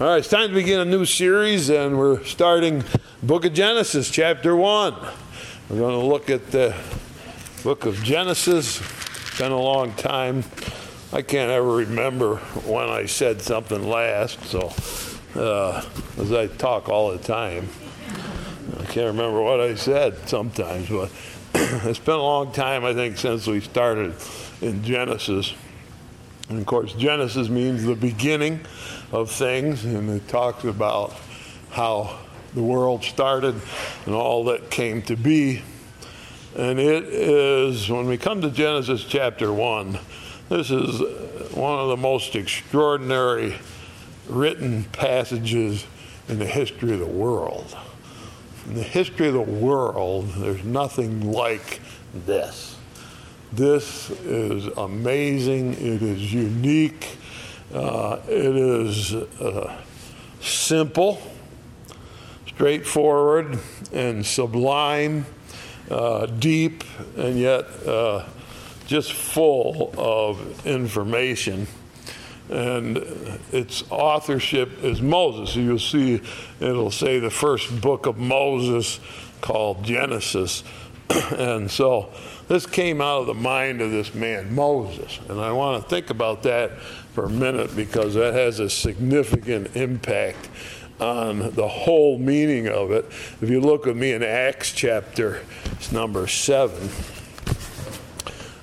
All right, it's time to begin a new series, and we're starting Book of Genesis, chapter 1. We're going to look at the book of Genesis. It's been a long time. I can't ever remember when I said something last, so uh, as I talk all the time, I can't remember what I said sometimes, but it's been a long time, I think, since we started in Genesis. And of course, Genesis means the beginning of things, and it talks about how the world started and all that came to be. And it is, when we come to Genesis chapter 1, this is one of the most extraordinary written passages in the history of the world. In the history of the world, there's nothing like this. This is amazing. It is unique. Uh, it is uh, simple, straightforward, and sublime, uh, deep, and yet uh, just full of information. And its authorship is Moses. You'll see it'll say the first book of Moses called Genesis. and so this came out of the mind of this man, Moses. And I want to think about that for a minute because that has a significant impact on the whole meaning of it. If you look with me in Acts chapter number 7,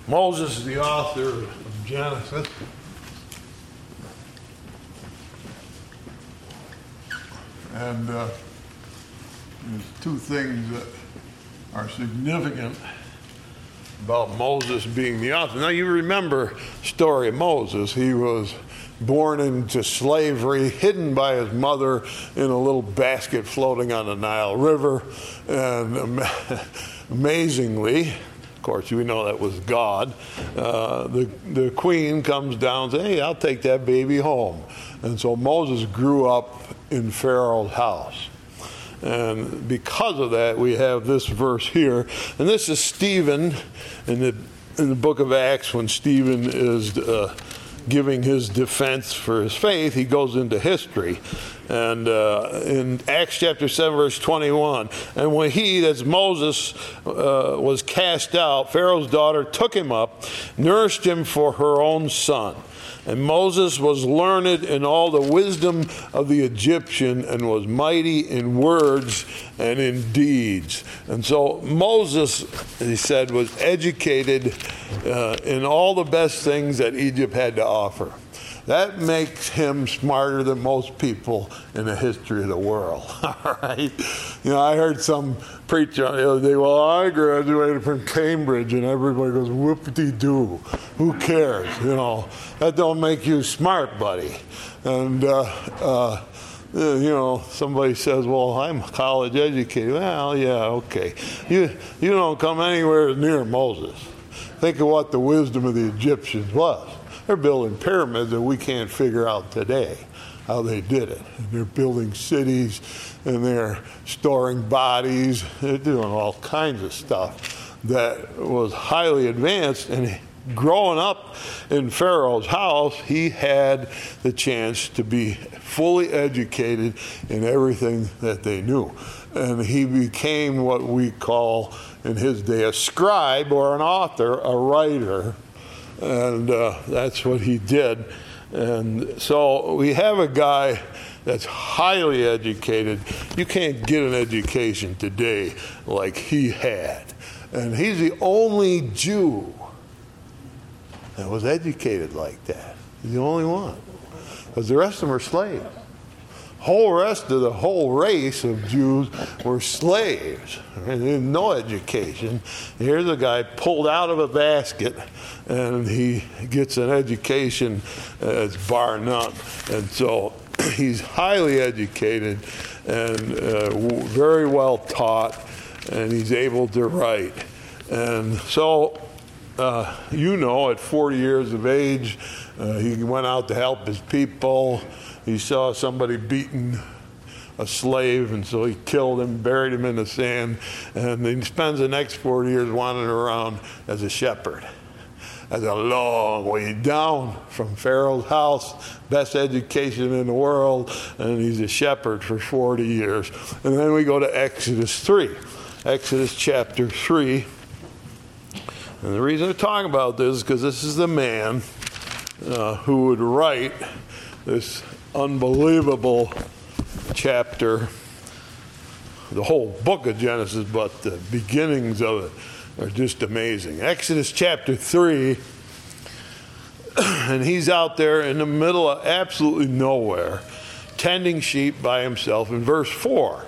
Moses is the author of Genesis. And uh, there's two things that are significant about Moses being the author. Now you remember story of Moses. He was born into slavery, hidden by his mother in a little basket floating on the Nile River. And amazingly, of course, we know that was God. Uh, the, the queen comes down and says, Hey, I'll take that baby home. And so Moses grew up in Pharaoh's house. And because of that, we have this verse here. And this is Stephen in the, in the book of Acts when Stephen is uh, giving his defense for his faith. He goes into history. And uh, in Acts chapter 7, verse 21, and when he, that's Moses, uh, was cast out, Pharaoh's daughter took him up, nourished him for her own son. And Moses was learned in all the wisdom of the Egyptian and was mighty in words and in deeds. And so Moses, he said, was educated uh, in all the best things that Egypt had to offer. That makes him smarter than most people in the history of the world. All right. You know, I heard some preacher the other day, well, I graduated from Cambridge, and everybody goes, whoop-de-doo. Who cares? You know, that don't make you smart, buddy. And, uh, uh, you know, somebody says, "Well, I'm college educated." Well, yeah, okay. You you don't come anywhere near Moses. Think of what the wisdom of the Egyptians was. They're building pyramids that we can't figure out today how they did it. And they're building cities and they're storing bodies. They're doing all kinds of stuff that was highly advanced. And growing up in Pharaoh's house, he had the chance to be fully educated in everything that they knew. And he became what we call in his day a scribe or an author, a writer and uh, that's what he did. And so we have a guy that's highly educated. You can't get an education today like he had. And he's the only Jew that was educated like that. He's the only one. Because the rest of them are slaves whole rest of the whole race of Jews were slaves. And no education. Here's a guy pulled out of a basket and he gets an education as bar none. And so he's highly educated and uh, very well taught and he's able to write. And so, uh, you know, at 40 years of age, uh, he went out to help his people he saw somebody beating a slave, and so he killed him, buried him in the sand, and he spends the next 40 years wandering around as a shepherd. That's a long way down from Pharaoh's house, best education in the world, and he's a shepherd for 40 years. And then we go to Exodus 3. Exodus chapter 3. And the reason I'm talking about this is because this is the man uh, who would write this unbelievable chapter, the whole book of Genesis, but the beginnings of it are just amazing. Exodus chapter 3, and he's out there in the middle of absolutely nowhere, tending sheep by himself in verse 4.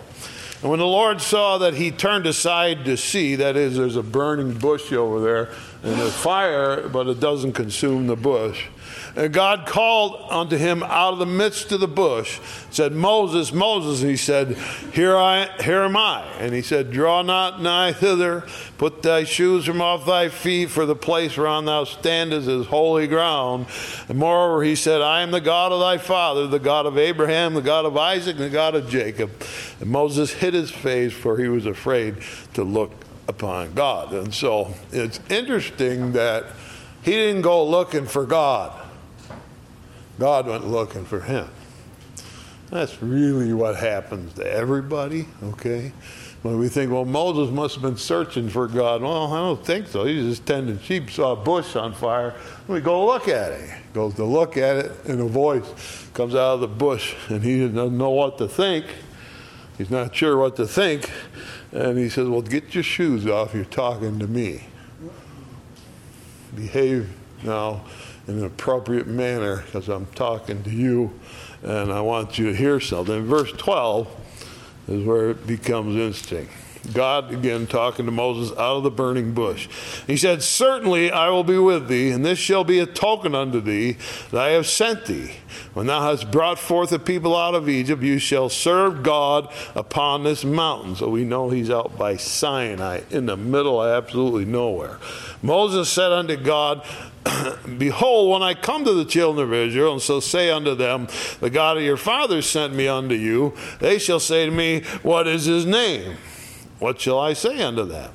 And when the Lord saw that he turned aside to see, that is, there's a burning bush over there, and there's fire, but it doesn't consume the bush. And God called unto him out of the midst of the bush, said, Moses, Moses. And he said, Here I here am I. And he said, Draw not nigh thither, put thy shoes from off thy feet, for the place whereon thou standest is holy ground. And moreover, he said, I am the God of thy father, the God of Abraham, the God of Isaac, and the God of Jacob. And Moses hid his face, for he was afraid to look upon God. And so it's interesting that he didn't go looking for God. God went looking for him. That's really what happens to everybody, okay? When we think, well, Moses must have been searching for God. Well, I don't think so. He was just tending sheep, saw a bush on fire. We go look at it. Goes to look at it, and a voice comes out of the bush, and he doesn't know what to think. He's not sure what to think. And he says, Well, get your shoes off. You're talking to me. Behave now in an appropriate manner because I'm talking to you and I want you to hear something. Verse 12 is where it becomes interesting. God again talking to Moses out of the burning bush. He said, Certainly I will be with thee, and this shall be a token unto thee that I have sent thee. When thou hast brought forth the people out of Egypt, you shall serve God upon this mountain. So we know he's out by Sinai in the middle of absolutely nowhere. Moses said unto God, Behold, when I come to the children of Israel, and so say unto them, The God of your fathers sent me unto you, they shall say to me, What is his name? What shall I say unto them?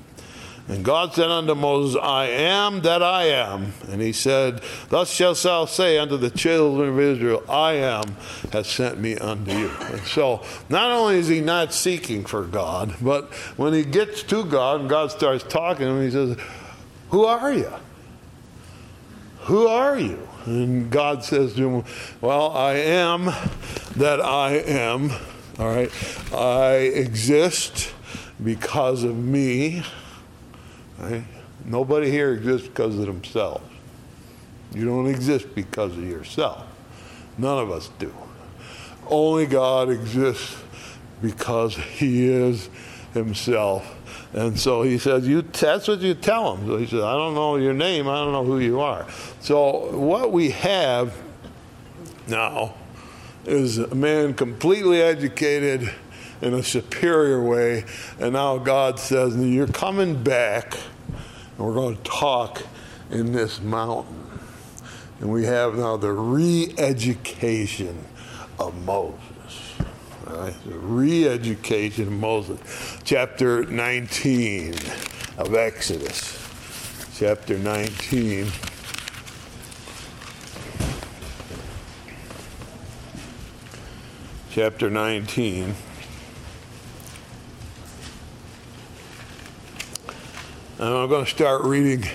And God said unto Moses, I am that I am. And he said, Thus shalt thou say unto the children of Israel, I am has sent me unto you. And so, not only is he not seeking for God, but when he gets to God and God starts talking to him, he says, Who are you? Who are you? And God says to him, Well, I am that I am. All right. I exist because of me. Right? Nobody here exists because of themselves. You don't exist because of yourself. None of us do. Only God exists because He is Himself. And so he says, you, that's what you tell him. So he says, I don't know your name, I don't know who you are. So what we have now is a man completely educated in a superior way. And now God says, You're coming back, and we're going to talk in this mountain. And we have now the re education of Moses. The re education of Moses. Chapter 19 of Exodus. Chapter 19. Chapter 19. And I'm going to start reading.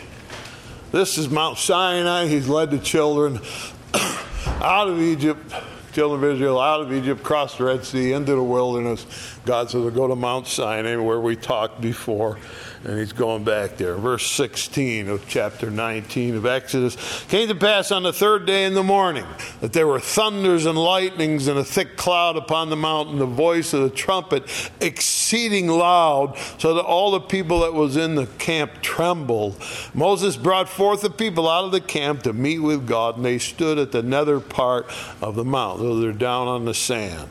This is Mount Sinai. He's led the children out of Egypt, children of Israel out of Egypt, crossed the Red Sea into the wilderness. God says, Go to Mount Sinai, where we talked before and he's going back there. Verse 16 of chapter 19 of Exodus came to pass on the third day in the morning that there were thunders and lightnings and a thick cloud upon the mountain, the voice of the trumpet exceeding loud, so that all the people that was in the camp trembled. Moses brought forth the people out of the camp to meet with God, and they stood at the nether part of the mount, so they're down on the sand.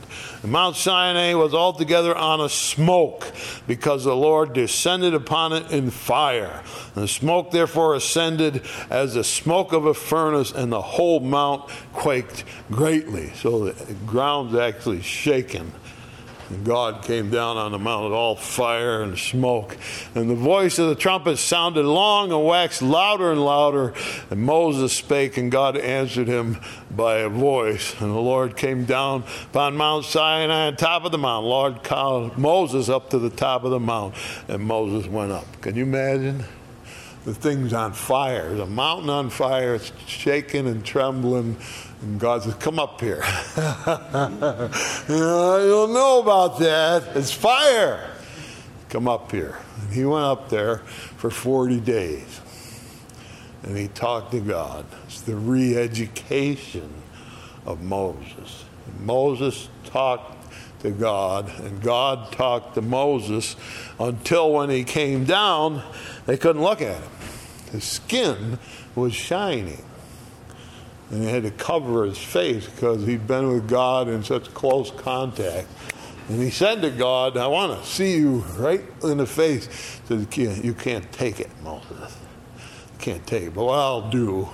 Mount Sinai was altogether on a smoke because the Lord descended upon it in fire. And the smoke therefore ascended as the smoke of a furnace, and the whole mount quaked greatly. So the ground's actually shaken And God came down on the mountain, all fire and smoke. And the voice of the trumpet sounded long and waxed louder and louder. And Moses spake, and God answered him by a voice. And the Lord came down upon Mount Sinai on top of the mountain. Lord called Moses up to the top of the mountain, and Moses went up. Can you imagine? The thing's on fire, the mountain on fire, it's shaking and trembling. And God says, Come up here. you don't know about that. It's fire. Come up here. And he went up there for 40 days. And he talked to God. It's the re education of Moses. Moses talked to God, and God talked to Moses until when he came down, they couldn't look at him. His skin was shining and he had to cover his face because he'd been with God in such close contact. And he said to God, I want to see you right in the face. He said, You can't take it, Moses. You can't take it. But what I'll do,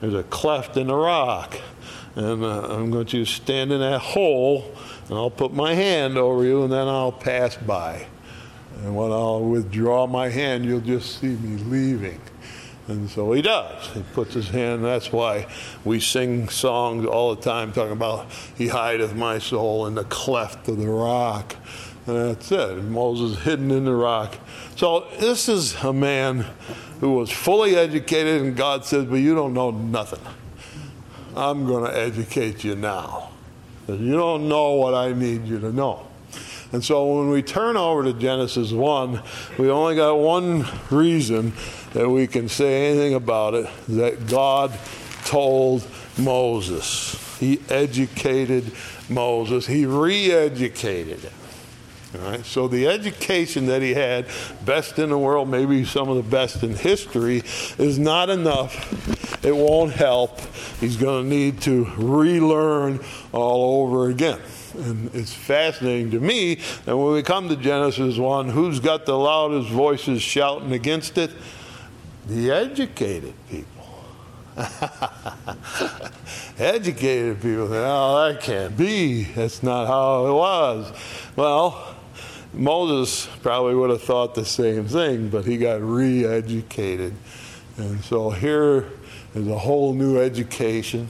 there's a cleft in the rock. And uh, I'm going to stand in that hole, and I'll put my hand over you, and then I'll pass by. And when I'll withdraw my hand, you'll just see me leaving. And so he does. He puts his hand. That's why we sing songs all the time talking about He hideth my soul in the cleft of the rock. And that's it. Moses hidden in the rock. So this is a man who was fully educated, and God says, But you don't know nothing. I'm going to educate you now. You don't know what I need you to know. And so when we turn over to Genesis 1, we only got one reason that we can say anything about it that God told Moses. He educated Moses, he re educated him. All right? So the education that he had, best in the world, maybe some of the best in history, is not enough. It won't help. He's going to need to relearn all over again. And it's fascinating to me that when we come to Genesis 1, who's got the loudest voices shouting against it? The educated people. educated people say, oh, that can't be. That's not how it was. Well, Moses probably would have thought the same thing, but he got re educated. And so here is a whole new education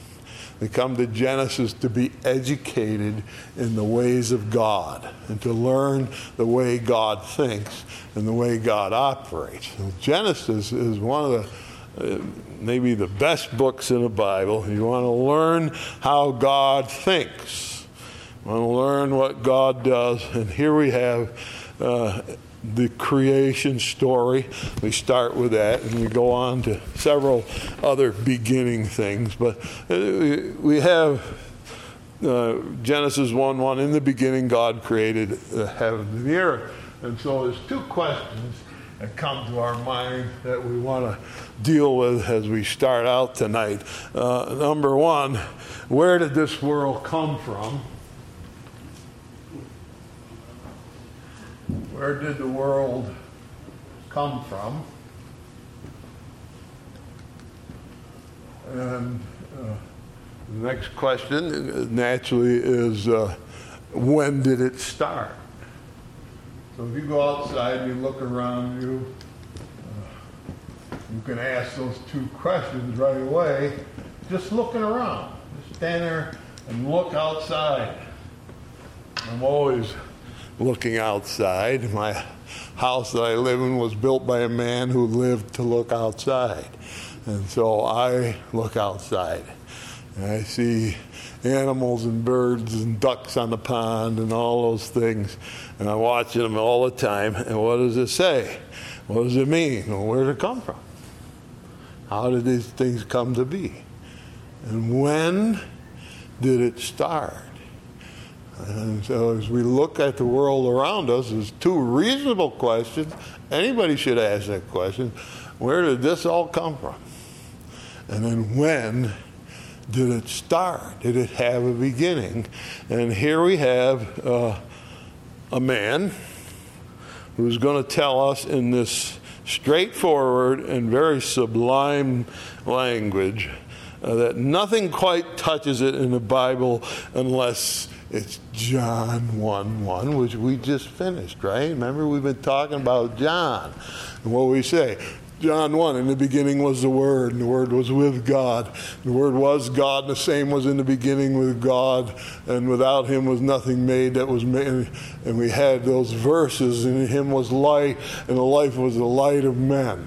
they come to Genesis to be educated in the ways of God and to learn the way God thinks and the way God operates. And Genesis is one of the uh, maybe the best books in the Bible. You want to learn how God thinks. You want to learn what God does. And here we have uh, the creation story. We start with that and we go on to several other beginning things. But uh, we have uh, Genesis 1 1 In the beginning, God created the heaven and the earth. And so there's two questions that come to our mind that we want to deal with as we start out tonight. Uh, number one, where did this world come from? Where did the world come from? And uh, the next question naturally is uh, when did it start? So if you go outside and you look around you, uh, you can ask those two questions right away, just looking around. Just stand there and look outside. I'm always looking outside. My house that I live in was built by a man who lived to look outside. And so I look outside. And I see animals and birds and ducks on the pond and all those things. And I'm watching them all the time. And what does it say? What does it mean? Well, where did it come from? How did these things come to be? And when did it start? And so as we look at the world around us, there's two reasonable questions. Anybody should ask that question. Where did this all come from? And then when did it start? Did it have a beginning? And here we have uh, a man who's going to tell us in this straightforward and very sublime language uh, that nothing quite touches it in the Bible unless It's John 1 1, which we just finished, right? Remember, we've been talking about John. And what we say? John 1, in the beginning was the Word, and the Word was with God. The Word was God, and the same was in the beginning with God, and without Him was nothing made that was made. And we had those verses, and in Him was light, and the life was the light of men.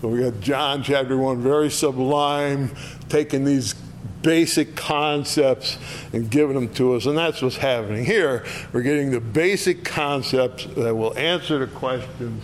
So we got John chapter 1, very sublime, taking these basic concepts and giving them to us. And that's what's happening here. We're getting the basic concepts that will answer the questions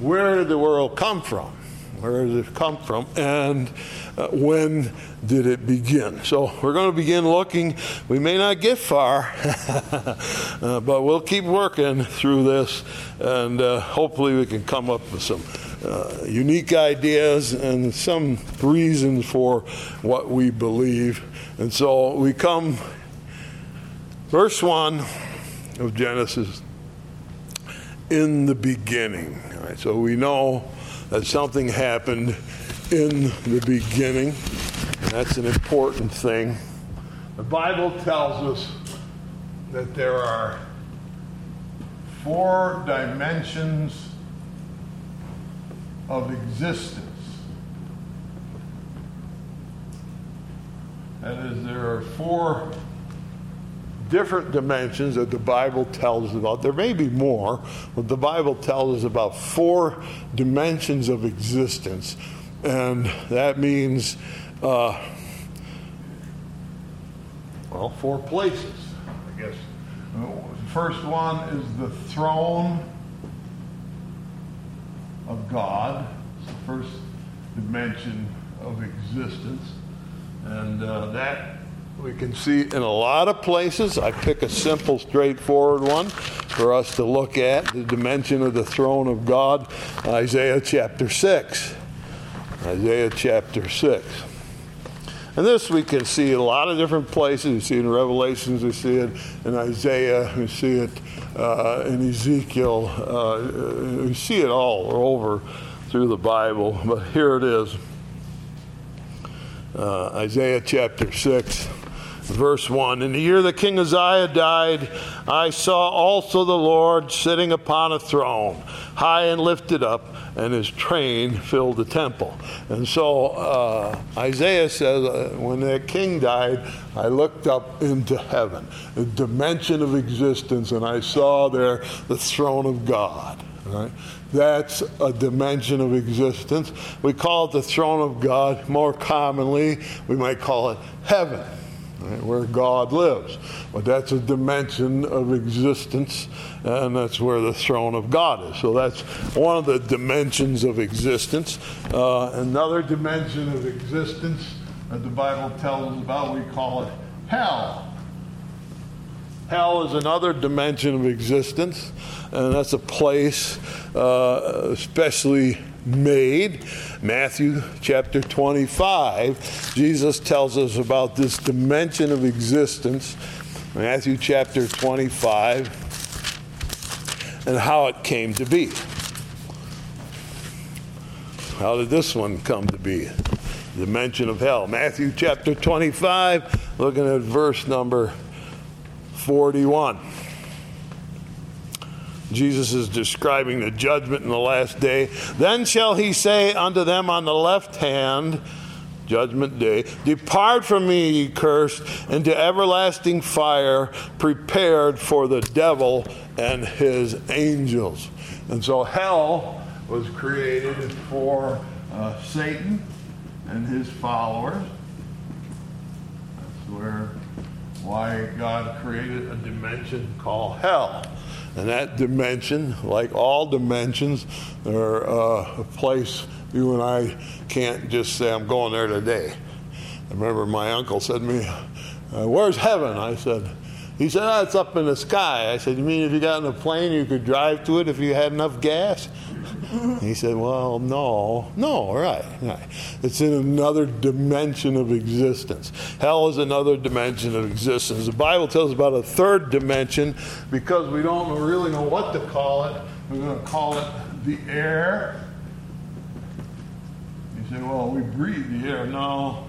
where did the world come from? Where does it come from? And uh, when did it begin? So we're going to begin looking. We may not get far, uh, but we'll keep working through this, and uh, hopefully we can come up with some uh, unique ideas and some reasons for what we believe. And so we come, verse 1 of Genesis, in the beginning. So we know that something happened in the beginning, and that's an important thing. The Bible tells us that there are four dimensions of existence. That is, there are four different dimensions that the Bible tells us about. There may be more, but the Bible tells us about four dimensions of existence. And that means, uh, well, four places, I guess. The first one is the throne of God. It's the first dimension of existence. And uh, that we can see in a lot of places. I pick a simple, straightforward one for us to look at the dimension of the throne of God, Isaiah chapter 6. Isaiah chapter 6. And this we can see in a lot of different places. You see it in Revelations, we see it in Isaiah, we see it uh, in Ezekiel, uh, we see it all over through the Bible. But here it is uh, Isaiah chapter 6 verse 1 In the year that King Uzziah died, I saw also the Lord sitting upon a throne, high and lifted up, and his train filled the temple. And so uh, Isaiah says, uh, when that king died, I looked up into heaven, a dimension of existence, and I saw there the throne of God. Right? That's a dimension of existence. We call it the throne of God. More commonly, we might call it heaven right, where God lives. But that's a dimension of existence, and that's where the throne of God is. So that's one of the dimensions of existence. Uh, another dimension of existence that the Bible tells us about, we call it hell. Hell is another dimension of existence, and that's a place, uh, especially made. Matthew chapter 25, Jesus tells us about this dimension of existence. Matthew chapter 25, and how it came to be. How did this one come to be? The Dimension of hell. Matthew chapter 25, looking at verse number 41. Jesus is describing the judgment in the last day. Then shall he say unto them on the left hand, Judgment day, Depart from me, ye cursed, into everlasting fire prepared for the devil and his angels. And so hell was created for uh, Satan and his followers. That's where why God created a dimension called hell. And that dimension, like all dimensions, are uh, a place you and I can't just say, I'm going there today. I remember my uncle said to me, uh, Where's heaven? I said, He said, oh, It's up in the sky. I said, You mean if you got in a plane, you could drive to it if you had enough gas? He said, Well, no, no, right, right. It's in another dimension of existence. Hell is another dimension of existence. The Bible tells about a third dimension because we don't really know what to call it. We're going to call it the air. You say, Well, we breathe the air. No,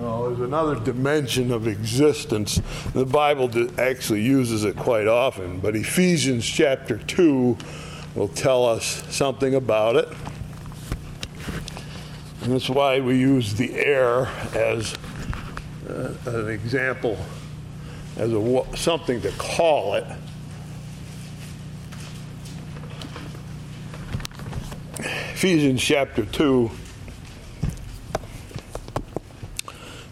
know, there's another dimension of existence. The Bible actually uses it quite often, but Ephesians chapter 2 will tell us something about it. And that's why we use the air as uh, an example, as a, something to call it. Ephesians chapter 2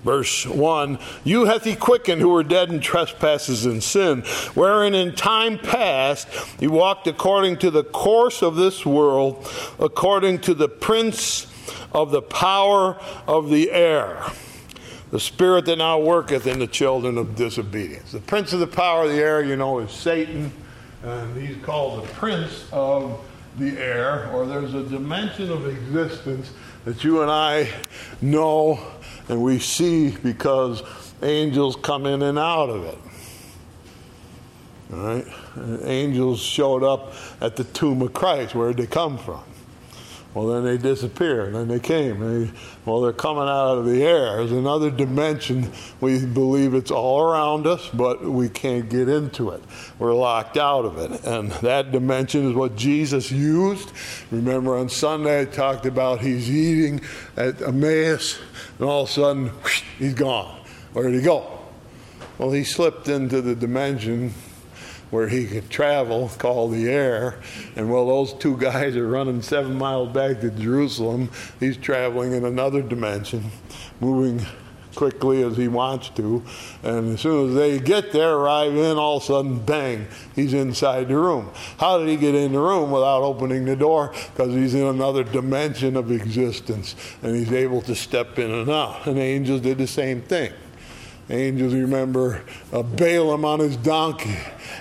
Verse 1 You hath he quickened who were dead in trespasses and sin, wherein in time past he walked according to the course of this world, according to the prince of the power of the air, the spirit that now worketh in the children of disobedience. The prince of the power of the air, you know, is Satan, and he's called the prince of the air, or there's a dimension of existence that you and I know and we see because angels come in and out of it. All right? Angels showed up at the tomb of Christ. Where did they come from? Well, then they disappeared. Then they came. They, well, they're coming out of the air. There's another dimension. We believe it's all around us, but we can't get into it. We're locked out of it. And that dimension is what Jesus used. Remember on Sunday, I talked about he's eating at Emmaus, and all of a sudden, whoosh, he's gone. Where did he go? Well, he slipped into the dimension where he could travel called the air. And while those two guys are running seven miles back to Jerusalem, he's traveling in another dimension, moving quickly as he wants to. And as soon as they get there, arrive in, all of a sudden, bang, he's inside the room. How did he get in the room without opening the door? Because he's in another dimension of existence and he's able to step in and out. And angels did the same thing. Angels remember uh, Balaam on his donkey,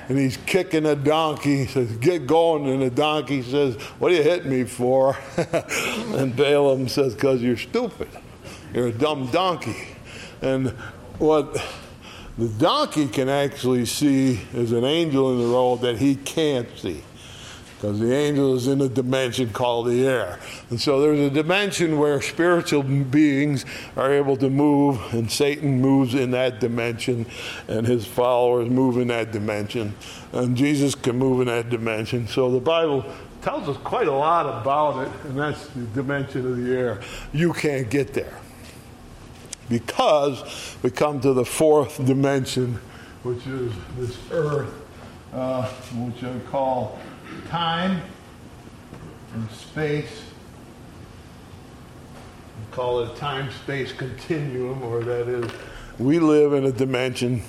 and he's kicking a donkey. He says, Get going. And the donkey says, What are you hitting me for? and Balaam says, Because you're stupid. You're a dumb donkey. And what the donkey can actually see is an angel in the road that he can't see because the angel is in a dimension called the air. And so there's a dimension where spiritual beings are able to move, and Satan moves in that dimension, and his followers move in that dimension, and Jesus can move in that dimension. So the Bible tells us quite a lot about it, and that's the dimension of the air. You can't get there because we come to the fourth dimension, which is this earth, uh, which I call time and space. We call it a time space continuum, or that is, we live in a dimension.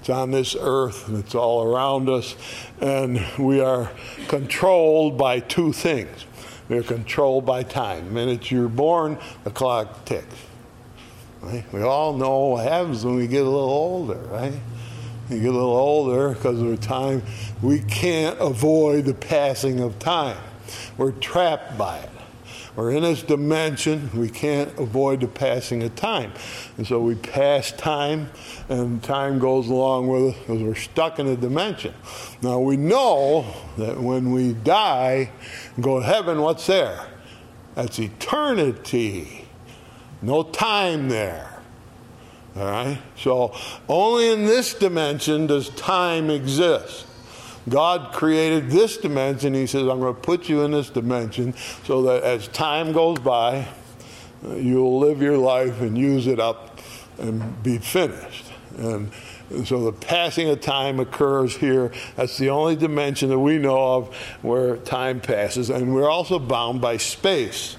It's on this earth and it's all around us, and we are controlled by two things. We're controlled by time. The minute you're born, the clock ticks. Right? We all know what happens when we get a little older, right? You get a little older because of the time, we can't avoid the passing of time. We're trapped by it. We're in this dimension, we can't avoid the passing of time. And so we pass time, and time goes along with us because we're stuck in a dimension. Now we know that when we die and go to heaven, what's there? That's eternity. No time there. All right? So only in this dimension does time exist. God created this dimension. He says, I'm going to put you in this dimension so that as time goes by, you'll live your life and use it up and be finished. And so the passing of time occurs here. That's the only dimension that we know of where time passes. And we're also bound by space.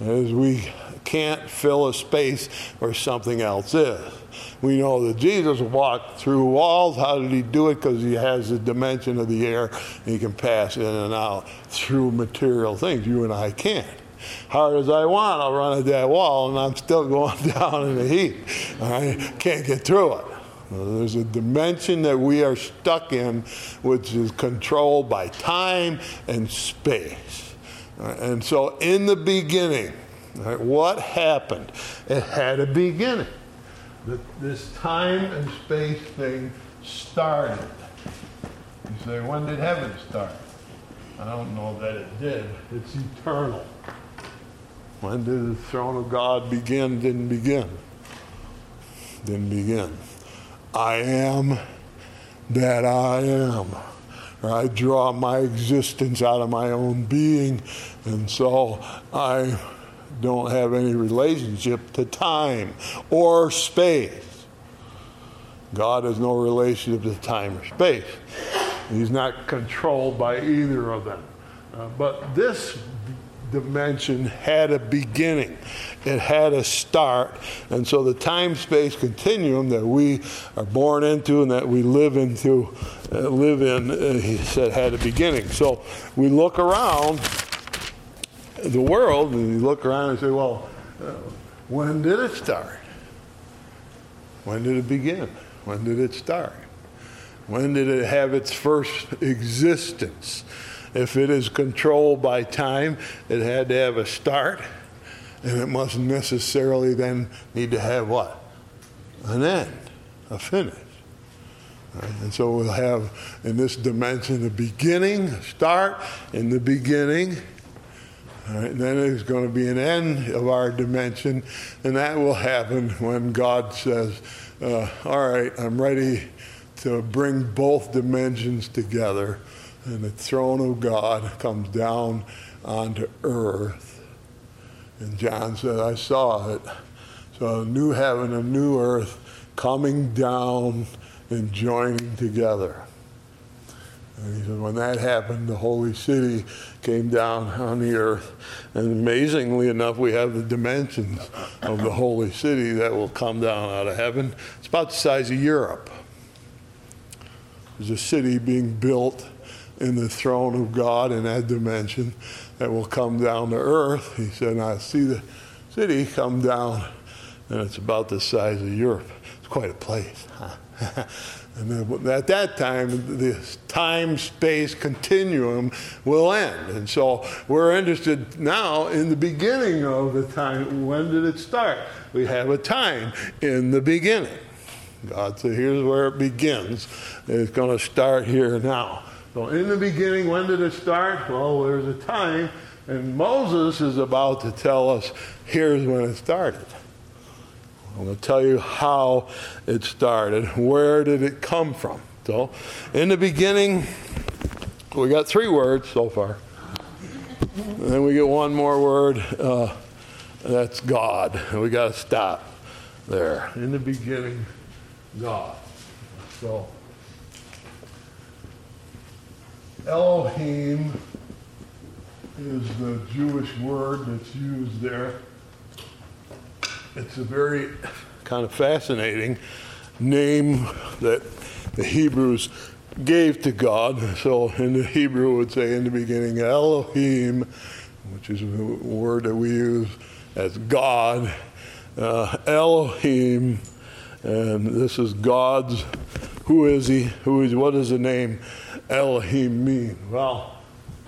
As we can't fill a space where something else is. We know that Jesus walked through walls. How did he do it? Because he has the dimension of the air and he can pass in and out through material things. You and I can't. Hard as I want, I'll run at that wall and I'm still going down in the heat. I can't get through it. There's a dimension that we are stuck in which is controlled by time and space. And so, in the beginning, Right? What happened? It had a beginning. This time and space thing started. You say, when did heaven start? I don't know that it did. It's eternal. When did the throne of God begin? Didn't begin. didn't begin. I am that I am. I draw my existence out of my own being, and so I don't have any relationship to time or space. God has no relationship to time or space. He's not controlled by either of them. Uh, but this dimension had a beginning, it had a start. And so the time space continuum that we are born into and that we live into, uh, live in, uh, he said, had a beginning. So we look around the world and you look around and say, well, uh, when did it start? When did it begin? When did it start? When did it have its first existence? If it is controlled by time, it had to have a start, and it must necessarily then need to have what? An end, a finish. Right? And so we'll have in this dimension a beginning, a start in the beginning. Right? And then there's going to be an end of our dimension, and that will happen when God says, uh, All right, I'm ready to bring both dimensions together and the throne of God comes down onto earth. And John said, I saw it. So a new heaven, a new earth coming down and joining together. And he said, when that happened, the holy city came down on the earth. And amazingly enough, we have the dimensions of the holy city that will come down out of heaven. It's about the size of Europe. There's a city being built in the throne of God in that dimension that will come down to earth. He said, I see the city come down, and it's about the size of Europe. It's quite a place. Huh? and at that time, the time space continuum will end. And so we're interested now in the beginning of the time. When did it start? We have a time in the beginning. God said, here's where it begins. It's going to start here now. So, in the beginning, when did it start? Well, there's a time, and Moses is about to tell us here's when it started. I'm going to tell you how it started. Where did it come from? So, in the beginning, we got three words so far. And then we get one more word. Uh, that's God. And we got to stop there. In the beginning, God. So, Elohim is the Jewish word that's used there. It's a very kind of fascinating name that the Hebrews gave to God. So in the Hebrew, would say in the beginning Elohim, which is a word that we use as God. Uh, Elohim, and this is God's. Who is he? Who is? What is the name? Elohim mean? Well,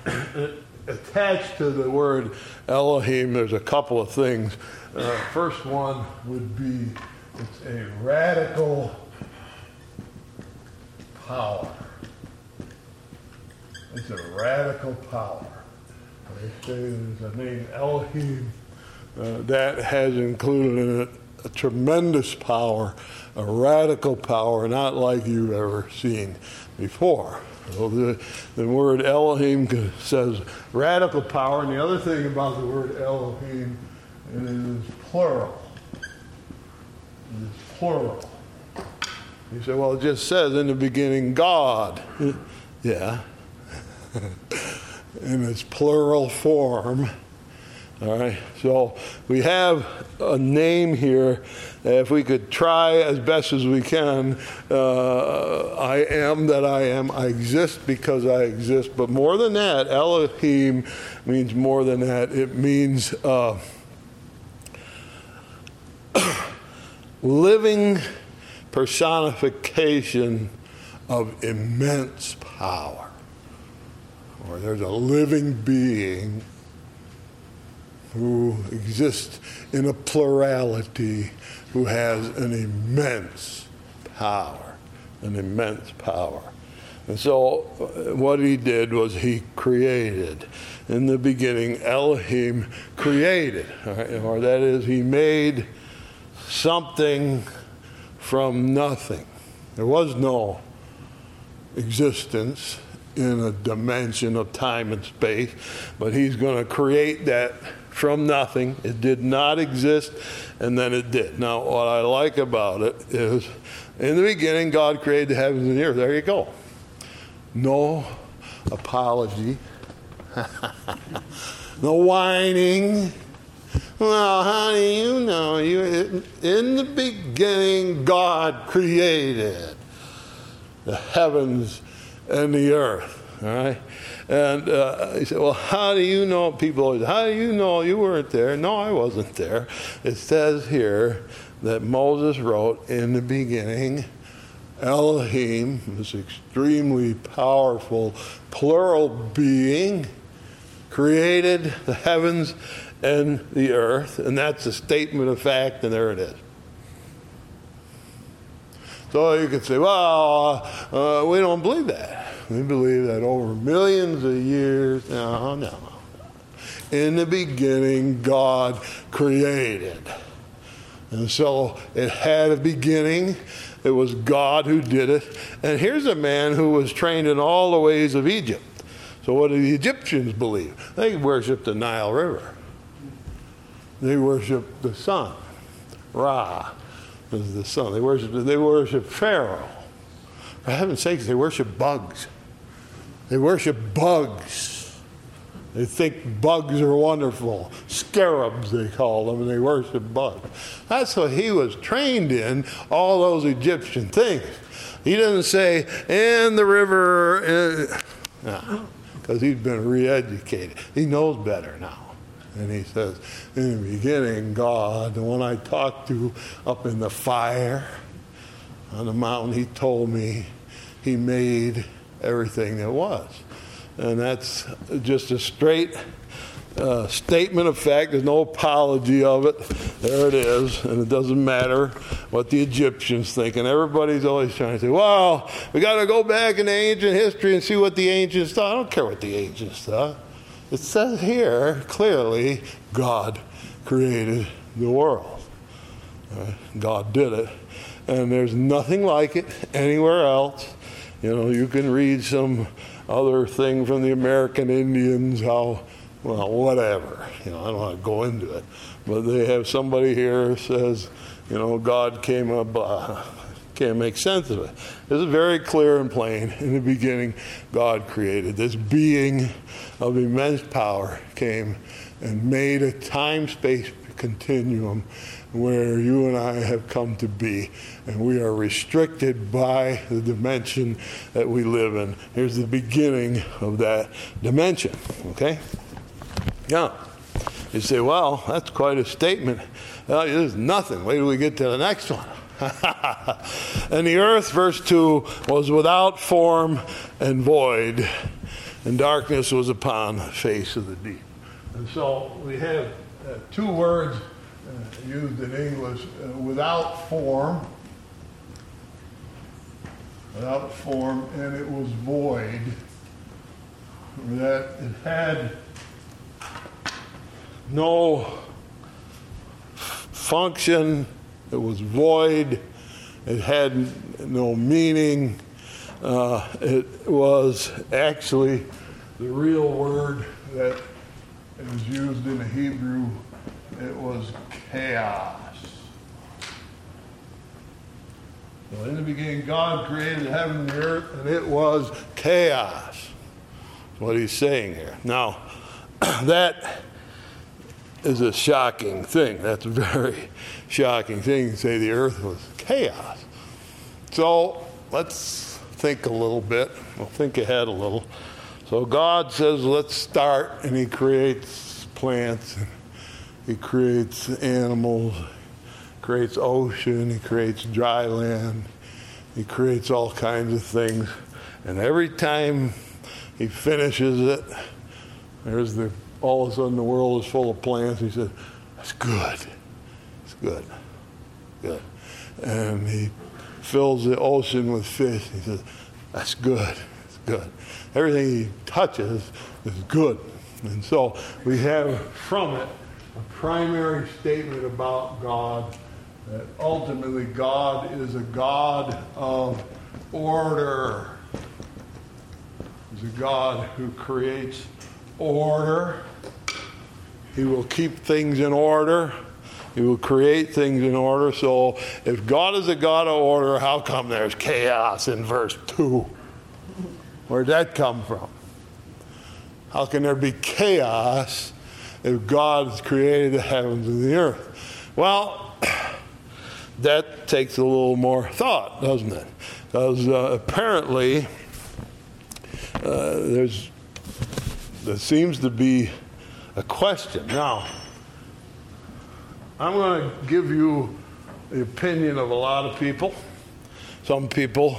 attached to the word Elohim, there's a couple of things. Uh, first one would be it's a radical power. It's a radical power. They say there's a name Elohim uh, that has included in it a tremendous power, a radical power, not like you've ever seen before. So the, the word Elohim says radical power, and the other thing about the word Elohim it is plural. It is plural. You say, well, it just says in the beginning God. yeah. in its plural form. All right, so we have a name here. If we could try as best as we can, uh, I am that I am. I exist because I exist. But more than that, Elohim means more than that. It means uh, living personification of immense power. Or there's a living being who exists in a plurality, who has an immense power, an immense power. And so, uh, what he did was he created. In the beginning, Elohim created, right? or that is, he made something from nothing. There was no existence in a dimension of time and space, but he's going to create that from nothing. It did not exist, and then it did. Now, what I like about it is in the beginning, God created the heavens and the earth. There you go. No apology, no whining. Well, how do you know? You, in the beginning, God created the heavens and the earth. All right? And uh, he said, Well, how do you know? People always, How do you know you weren't there? No, I wasn't there. It says here that Moses wrote in the beginning, Elohim, this extremely powerful plural being, created the heavens and the earth. And that's a statement of fact, and there it is. So you could say, well, uh, we don't believe that. We believe that over millions of years, no, no. In the beginning, God created. And so it had a beginning. It was God who did it. And here's a man who was trained in all the ways of Egypt. So what do the Egyptians believe? They worship the Nile River. They worship the sun, Ra is the sun. They worship, they worship Pharaoh. For heaven's sakes, they worship bugs. They worship bugs. They think bugs are wonderful. Scarabs, they call them, and they worship bugs. That's what he was trained in, all those Egyptian things. He doesn't say, in the river, eh, because he's been re educated. He knows better now. And he says, In the beginning, God, the one I talked to up in the fire on the mountain, he told me he made everything that was. And that's just a straight uh, statement of fact. There's no apology of it. There it is. And it doesn't matter what the Egyptians think. And everybody's always trying to say, well, we got to go back in ancient history and see what the ancients thought. I don't care what the ancients thought. It says here clearly God created the world. Uh, God did it. And there's nothing like it anywhere else. You know, you can read some other thing from the American Indians, how, well, whatever. You know, I don't want to go into it. But they have somebody here says, you know, God came up, uh, can't make sense of it. This is very clear and plain. In the beginning, God created. This being of immense power came and made a time space continuum where you and I have come to be. And we are restricted by the dimension that we live in. Here's the beginning of that dimension. Okay? Yeah. You say, well, that's quite a statement. Well, there's nothing. Wait till we get to the next one. and the earth, verse 2, was without form and void, and darkness was upon the face of the deep. And so we have uh, two words uh, used in English uh, without form, without form, and it was void. That it had no function it was void. It had no meaning. Uh, it was actually the real word that was used in the Hebrew. It was chaos. So in the beginning, God created heaven and earth, and it was chaos. What he's saying here. Now, that is a shocking thing. That's very shocking thing to say the earth was chaos. So let's think a little bit. We'll think ahead a little. So God says, let's start, and He creates plants, and He creates animals, creates ocean, He creates dry land, He creates all kinds of things. And every time He finishes it, there's the all of a sudden the world is full of plants. He said, That's good. Good. Good. And he fills the ocean with fish. He says, That's good. It's good. Everything he touches is good. And so we have from it a primary statement about God that ultimately God is a God of order. He's a God who creates order. He will keep things in order. He will create things in order. So, if God is a God of order, how come there's chaos in verse 2? Where'd that come from? How can there be chaos if God has created the heavens and the earth? Well, that takes a little more thought, doesn't it? Because uh, apparently uh, there's there seems to be a question. Now, I'm going to give you the opinion of a lot of people. Some people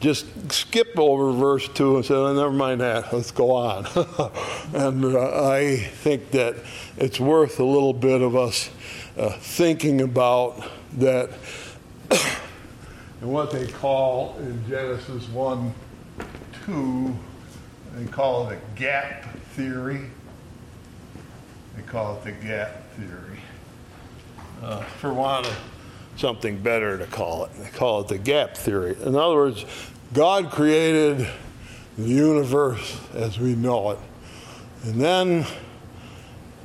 just skip over verse 2 and say, oh, never mind that, let's go on. and uh, I think that it's worth a little bit of us uh, thinking about that and what they call in Genesis 1 2, they call it a gap theory. They call it the gap theory. Uh, for want of something better to call it, they call it the gap theory. In other words, God created the universe as we know it. And then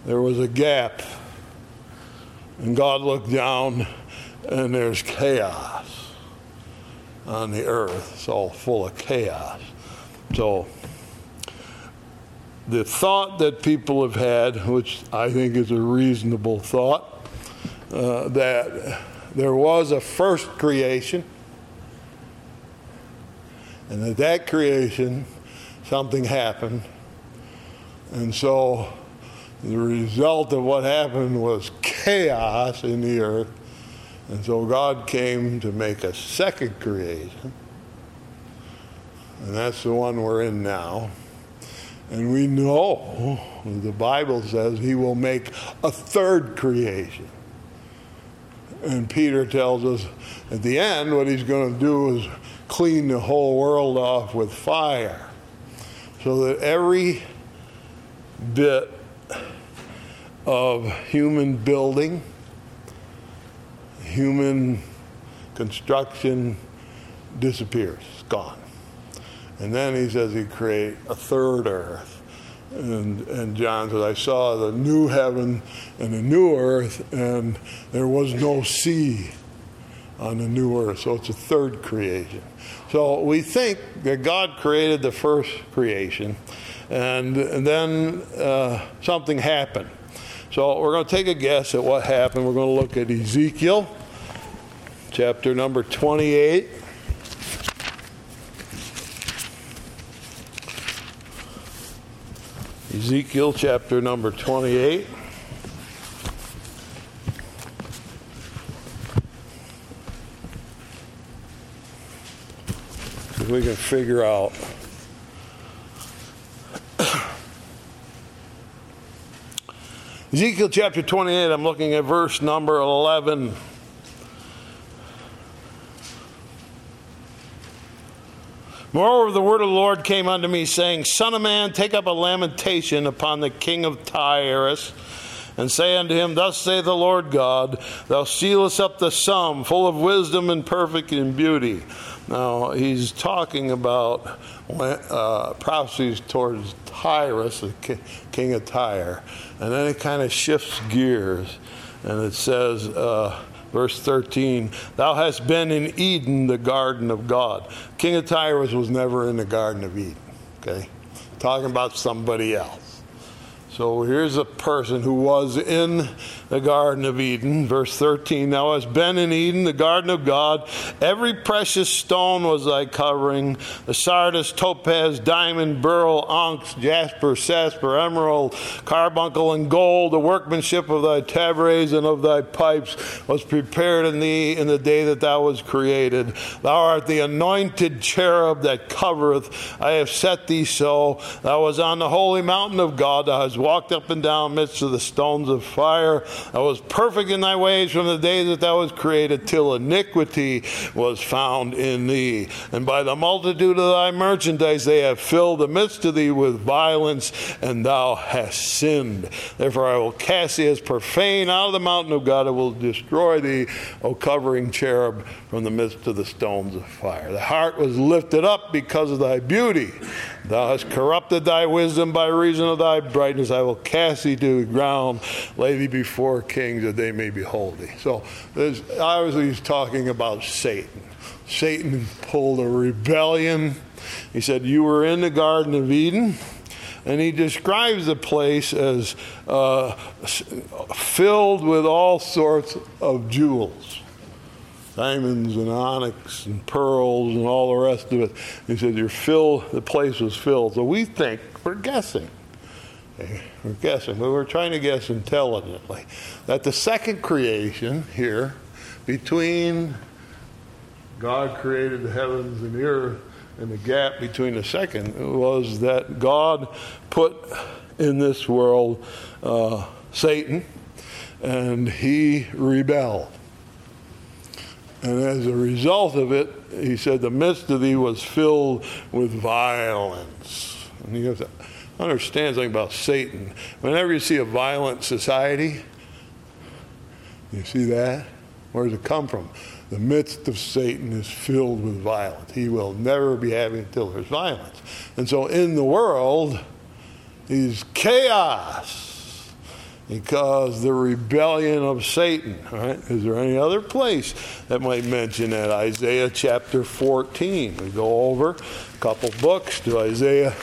there was a gap. And God looked down, and there's chaos on the earth. It's all full of chaos. So, the thought that people have had, which I think is a reasonable thought, uh, that there was a first creation and at that creation, something happened. And so the result of what happened was chaos in the earth. And so God came to make a second creation. And that's the one we're in now. And we know, the Bible says, He will make a third creation. And Peter tells us at the end what He's going to do is clean the whole world off with fire so that every bit of human building, human construction disappears, it's gone. And then he says he create a third earth. And, and John says, I saw the new heaven and the new earth, and there was no sea on the new earth. So it's a third creation. So we think that God created the first creation, and, and then uh, something happened. So we're going to take a guess at what happened. We're going to look at Ezekiel, chapter number 28. Ezekiel chapter number 28. if we can figure out Ezekiel chapter 28, I'm looking at verse number 11. Moreover, the word of the Lord came unto me, saying, Son of man, take up a lamentation upon the king of Tyrus, and say unto him, Thus saith the Lord God, Thou sealest up the sum, full of wisdom and perfect in beauty. Now, he's talking about uh, prophecies towards Tyrus, the king of Tyre. And then it kind of shifts gears. And it says, uh, verse 13, Thou hast been in Eden, the garden of God. King of Tyrus was never in the garden of Eden. Okay? Talking about somebody else. So here's a person who was in the Garden of Eden. Verse 13 Thou hast been in Eden, the garden of God. Every precious stone was thy covering the sardius, topaz, diamond, beryl, onyx, jasper, jasper, emerald, carbuncle, and gold. The workmanship of thy tabrets and of thy pipes was prepared in thee in the day that thou was created. Thou art the anointed cherub that covereth. I have set thee so. Thou was on the holy mountain of God. Thou hast walked up and down midst of the stones of fire. I was perfect in thy ways from the day that thou was created, till iniquity was found in thee. And by the multitude of thy merchandise they have filled the midst of thee with violence, and thou hast sinned. Therefore I will cast thee as profane out of the mountain of God. I will destroy thee, O covering cherub, from the midst of the stones of fire. The heart was lifted up because of thy beauty. Thou hast corrupted thy wisdom by reason of thy brightness. I will cast thee to the ground, lay thee before kings that they may behold thee. So obviously he's talking about Satan. Satan pulled a rebellion. He said, You were in the Garden of Eden. And he describes the place as uh, filled with all sorts of jewels diamonds and onyx and pearls and all the rest of it. He said, You're filled, the place was filled. So we think we're guessing. We're guessing, but we're trying to guess intelligently. That the second creation here, between God created the heavens and the earth, and the gap between the second was that God put in this world uh, Satan, and he rebelled. And as a result of it, he said, the midst of thee was filled with violence. And you have to understand something about Satan. Whenever you see a violent society, you see that? Where does it come from? The midst of Satan is filled with violence. He will never be happy until there's violence. And so in the world is chaos because the rebellion of Satan. Right? Is there any other place that might mention that? Isaiah chapter 14. We go over a couple books to Isaiah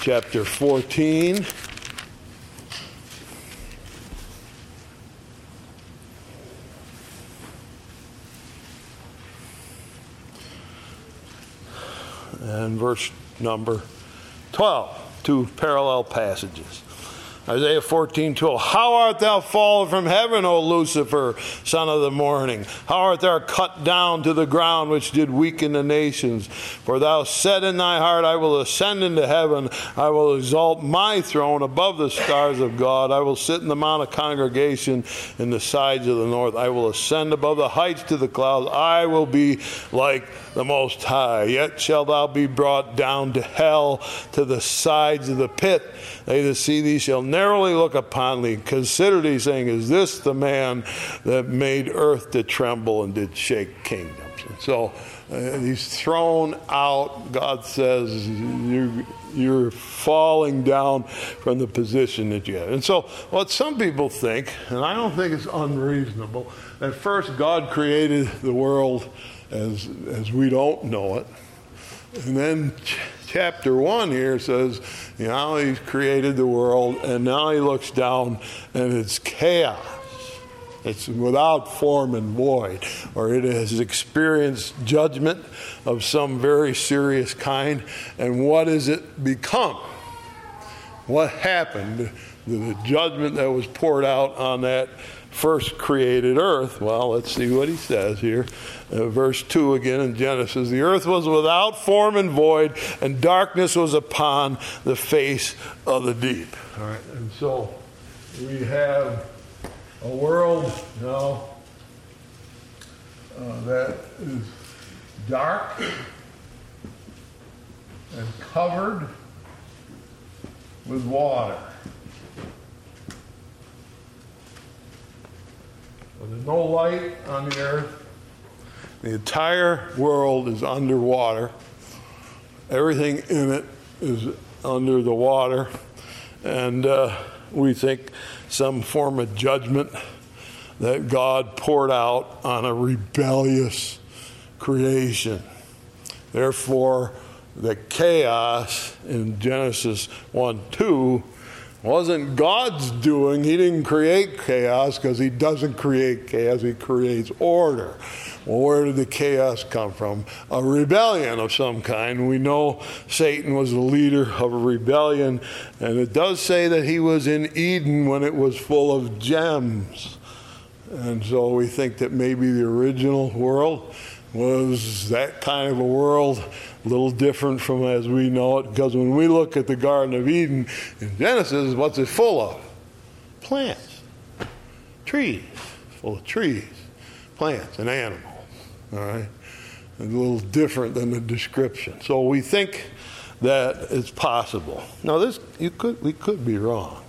chapter 14. And verse number 12, two parallel passages. Isaiah 14, 12. How art thou fallen from heaven, O Lucifer, son of the morning? How art thou cut down to the ground, which did weaken the nations? For thou said in thy heart, I will ascend into heaven. I will exalt my throne above the stars of God. I will sit in the mount of congregation in the sides of the north. I will ascend above the heights to the clouds. I will be like the Most High. Yet shalt thou be brought down to hell, to the sides of the pit. They that see thee shall narrowly look upon thee. Consider thee, saying, Is this the man that made earth to tremble and did shake kingdoms? And so uh, he's thrown out. God says, you, You're falling down from the position that you have. And so, what some people think, and I don't think it's unreasonable, at first God created the world as, as we don't know it. And then ch- chapter one here says, you know, he's created the world, and now he looks down and it's chaos. It's without form and void, or it has experienced judgment of some very serious kind. And what has it become? What happened? to The judgment that was poured out on that first created earth. Well, let's see what he says here. Uh, verse 2 again in Genesis The earth was without form and void, and darkness was upon the face of the deep. All right, and so we have a world now uh, that is dark and covered with water. There's no light on the earth. The entire world is underwater. Everything in it is under the water. And uh, we think some form of judgment that God poured out on a rebellious creation. Therefore, the chaos in Genesis 1 2 wasn't God's doing. He didn't create chaos because He doesn't create chaos, He creates order. Well, where did the chaos come from? A rebellion of some kind. We know Satan was the leader of a rebellion, and it does say that he was in Eden when it was full of gems. And so we think that maybe the original world Was that kind of a world a little different from as we know it? Because when we look at the Garden of Eden in Genesis, what's it full of? Plants, trees, full of trees, plants, and animals. All right? A little different than the description. So we think that it's possible. Now, this you could we could be wrong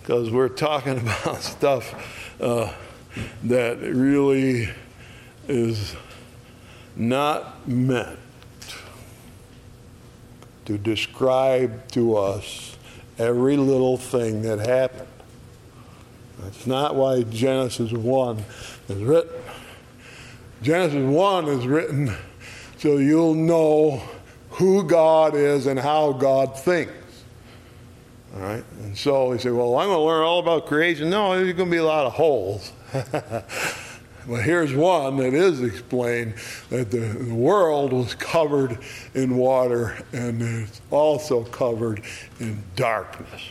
because we're talking about stuff uh, that really is not meant to describe to us every little thing that happened. That's not why Genesis 1 is written. Genesis 1 is written so you'll know who God is and how God thinks. All right? And so he said, Well, I'm going to learn all about creation. No, there's going to be a lot of holes. Well, here's one that is explained that the, the world was covered in water and it's also covered in darkness.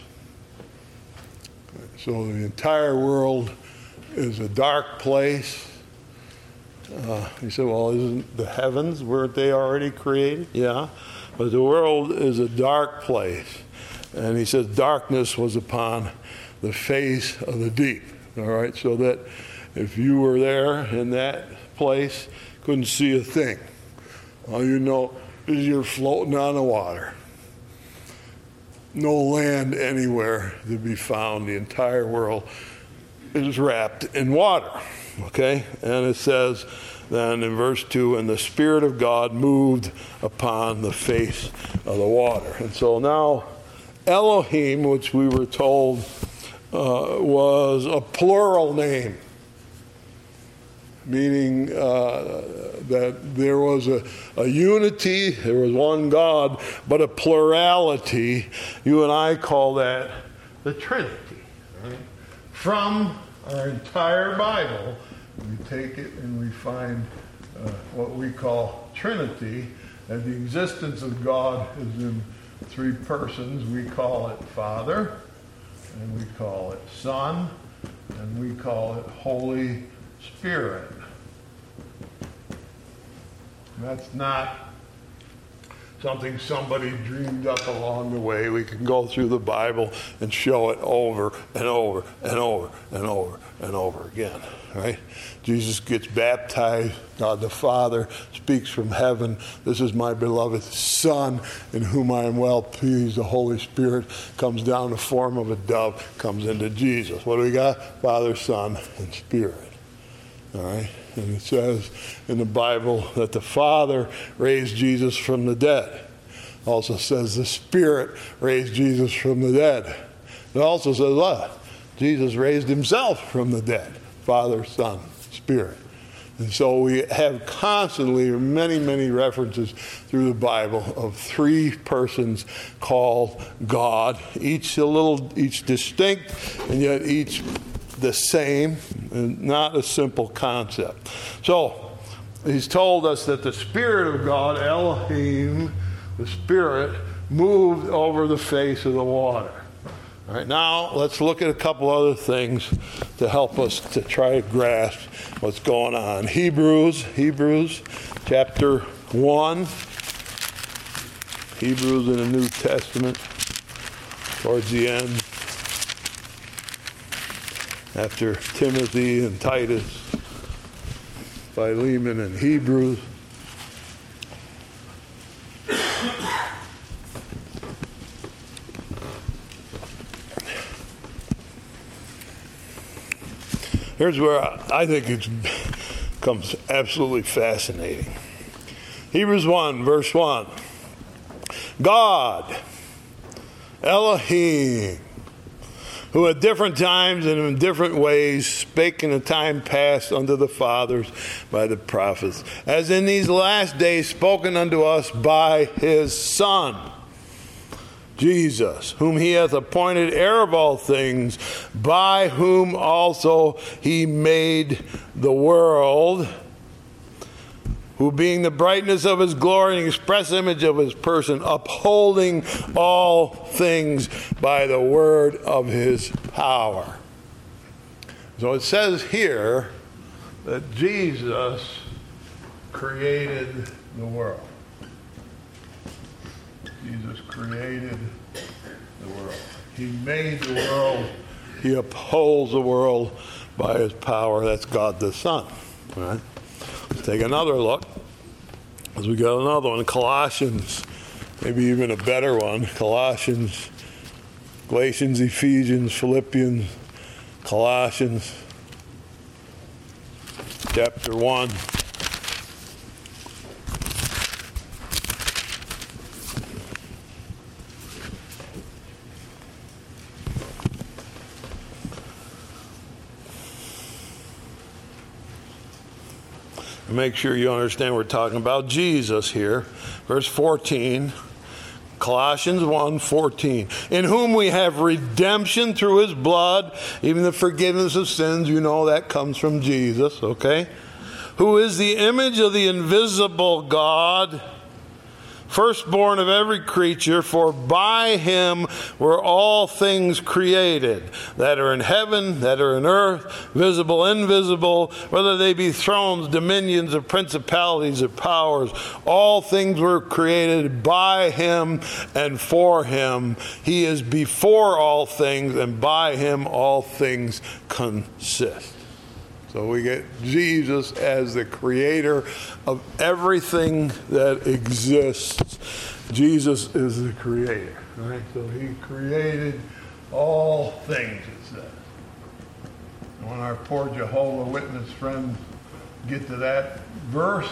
So the entire world is a dark place. Uh, he said, Well, isn't the heavens, weren't they already created? Yeah. But the world is a dark place. And he says, Darkness was upon the face of the deep. All right, so that if you were there in that place, couldn't see a thing. All you know is you're floating on the water. No land anywhere to be found. The entire world is wrapped in water. Okay? And it says then in verse 2 and the Spirit of God moved upon the face of the water. And so now Elohim, which we were told uh, was a plural name meaning uh, that there was a, a, unity, there was one God, but a plurality. You and I call that the Trinity. Right? From our entire Bible, we take it and we find uh, what we call Trinity, and the existence of God is in three persons. We call it Father, and we call it Son, and we call it Holy Spirit. That's not something somebody dreamed up along the way. We can go through the Bible and show it over and over and over and over and over again, right? Jesus gets baptized. God the Father speaks from heaven. This is my beloved Son in whom I am well pleased. The Holy Spirit comes down in the form of a dove, comes into Jesus. What do we got? Father, Son, and Spirit. All right? And it says in the Bible that the Father raised Jesus from the dead. Also says the Spirit raised Jesus from the dead. It also says what? Jesus raised himself from the dead. Father, Son, Spirit. And so we have constantly many, many references through the Bible of three persons called God, each a little, each distinct, and yet each the same, not a simple concept. So, he's told us that the Spirit of God, Elohim, the Spirit, moved over the face of the water. All right, now let's look at a couple other things to help us to try to grasp what's going on. Hebrews, Hebrews chapter 1. Hebrews in the New Testament, towards the end after Timothy and Titus, Philemon and Hebrews. Here's where I think it becomes absolutely fascinating. Hebrews 1, verse 1. God, Elohim, who at different times and in different ways spake in the time past unto the fathers by the prophets, as in these last days spoken unto us by his Son. Jesus, whom he hath appointed heir of all things, by whom also he made the world who being the brightness of his glory and express image of his person, upholding all things by the word of his power. So it says here that Jesus created the world. Jesus created the world. He made the world. He upholds the world by his power. That's God the Son. Right? Let's take another look. As we got another one, Colossians, maybe even a better one. Colossians, Galatians, Ephesians, Philippians, Colossians, chapter 1. Make sure you understand we're talking about Jesus here. Verse 14. Colossians 1 14, in whom we have redemption through his blood, even the forgiveness of sins. You know that comes from Jesus, okay? Who is the image of the invisible God firstborn of every creature, for by him were all things created, that are in heaven, that are in earth, visible, invisible, whether they be thrones, dominions, or principalities, or powers. All things were created by him and for him. He is before all things, and by him all things consist. So we get Jesus as the creator of everything that exists. Jesus is the creator, right? So he created all things, it says. When our poor Jehovah Witness friends get to that verse,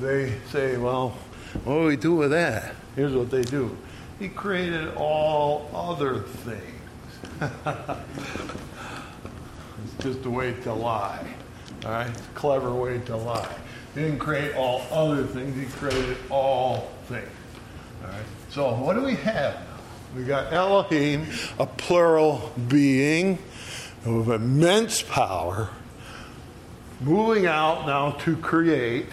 they say, well, what do we do with that? Here's what they do. He created all other things. just a way to lie. All right? Clever way to lie. He didn't create all other things, he created all things. All right? So what do we have now? We got Elohim, a plural being of immense power, moving out now to create.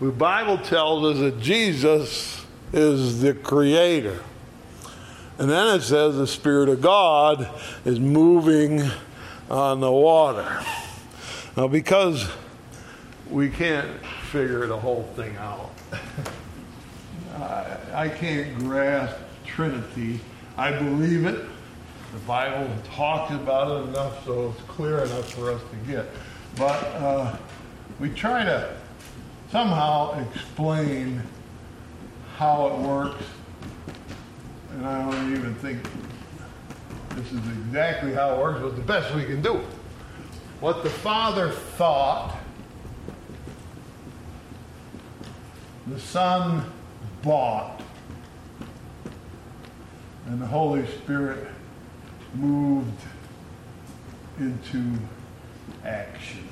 The Bible tells us that Jesus is the creator. And then it says the Spirit of God is moving on the water. Now, because we can't figure the whole thing out, I, I can't grasp Trinity. I believe it. The Bible talks about it enough so it's clear enough for us to get. But uh, we try to somehow explain how it works, and I don't even think this is exactly how it works, but the best we can do. What the Father thought, the Son bought, and the Holy Spirit moved into action.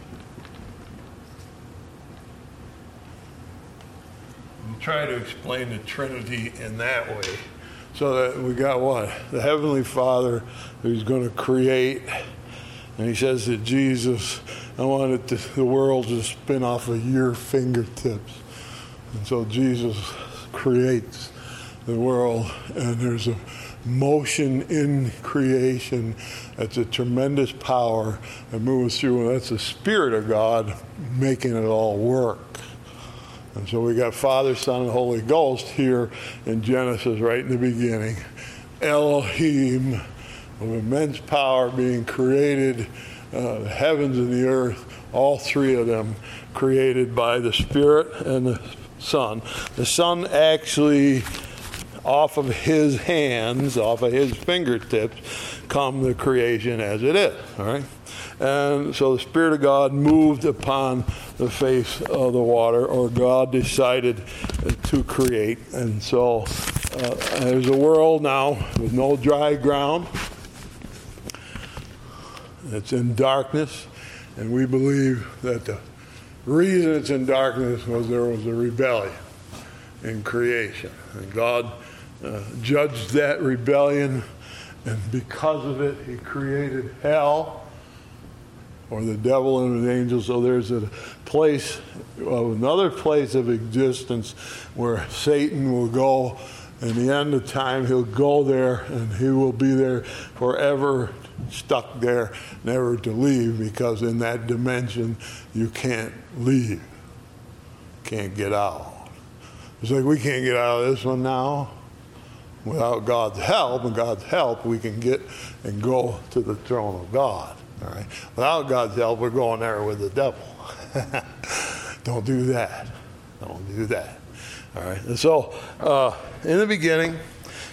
We try to explain the Trinity in that way. So that we got what? The Heavenly Father who's going to create. And he says to Jesus, I wanted to, the world to spin off of your fingertips. And so Jesus creates the world, and there's a motion in creation that's a tremendous power that moves through, and that's the Spirit of God making it all work. And so we got Father, Son, and Holy Ghost here in Genesis right in the beginning. Elohim, of immense power being created, uh, the heavens and the earth, all three of them created by the Spirit and the Son. The Son actually, off of his hands, off of his fingertips, come the creation as it is. All right? And so the Spirit of God moved upon the face of the water, or God decided to create. And so uh, there's a world now with no dry ground. It's in darkness, and we believe that the reason it's in darkness was there was a rebellion in creation. And God uh, judged that rebellion, and because of it, He created hell or the devil and the angels. So there's a place, another place of existence where Satan will go. In the end of time, he'll go there and he will be there forever, stuck there, never to leave, because in that dimension, you can't leave. can't get out. It's like we can't get out of this one now. Without God's help, and God's help, we can get and go to the throne of God. All right. Without God's help, we're going there with the devil. Don't do that. Don't do that. All right. And so, uh, in the beginning,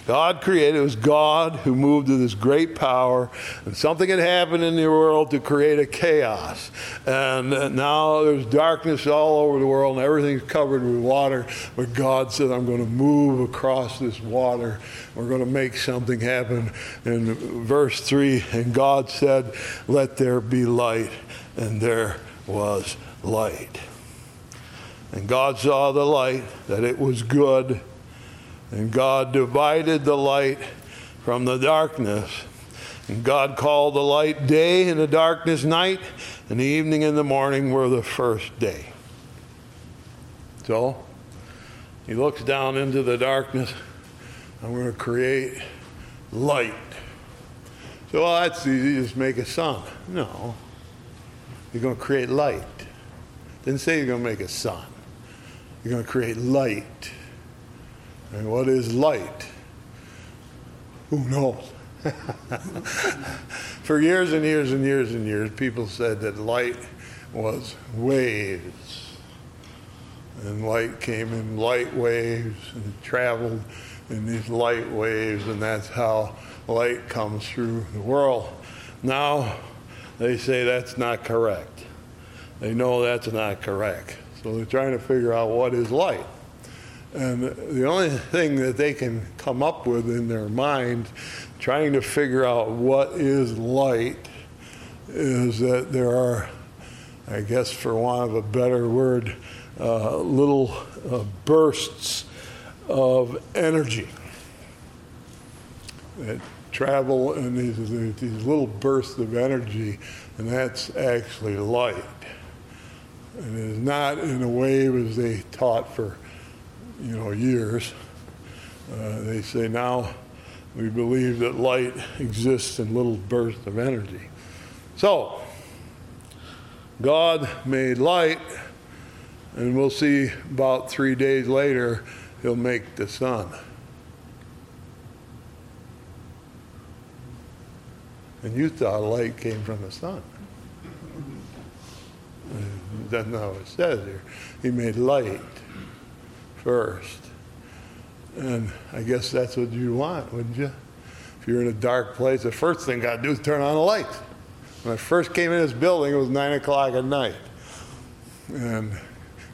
God created. It was God who moved with this great power, and something had happened in the world to create a chaos. And uh, now there's darkness all over the world, and everything's covered with water. But God said, I'm going to move across this water. We're going to make something happen. In verse 3, and God said, Let there be light. And there was light. And God saw the light, that it was good. And God divided the light from the darkness. And God called the light day and the darkness night, and the evening and the morning were the first day. So, he looks down into the darkness. I'm going to create light. So, well, that's easy, just make a sun. No. You're going to create light. Didn't say you're going to make a sun. You're going to create light. And what is light? Who knows? For years and years and years and years, people said that light was waves. And light came in light waves and traveled in these light waves, and that's how light comes through the world. Now, they say that's not correct. They know that's not correct. So they're trying to figure out what is light. And the only thing that they can come up with in their mind, trying to figure out what is light, is that there are, I guess, for want of a better word, uh, little uh, bursts of energy that travel in these, these little bursts of energy, and that's actually light. And it is not in a wave as they taught for you know, years. Uh, they say now we believe that light exists in little bursts of energy. So, God made light, and we'll see about three days later, He'll make the sun. And you thought light came from the sun. That's not what it says here. He made light first. And I guess that's what you want, wouldn't you? If you're in a dark place, the first thing you got to do is turn on the light. When I first came in this building, it was 9 o'clock at night. And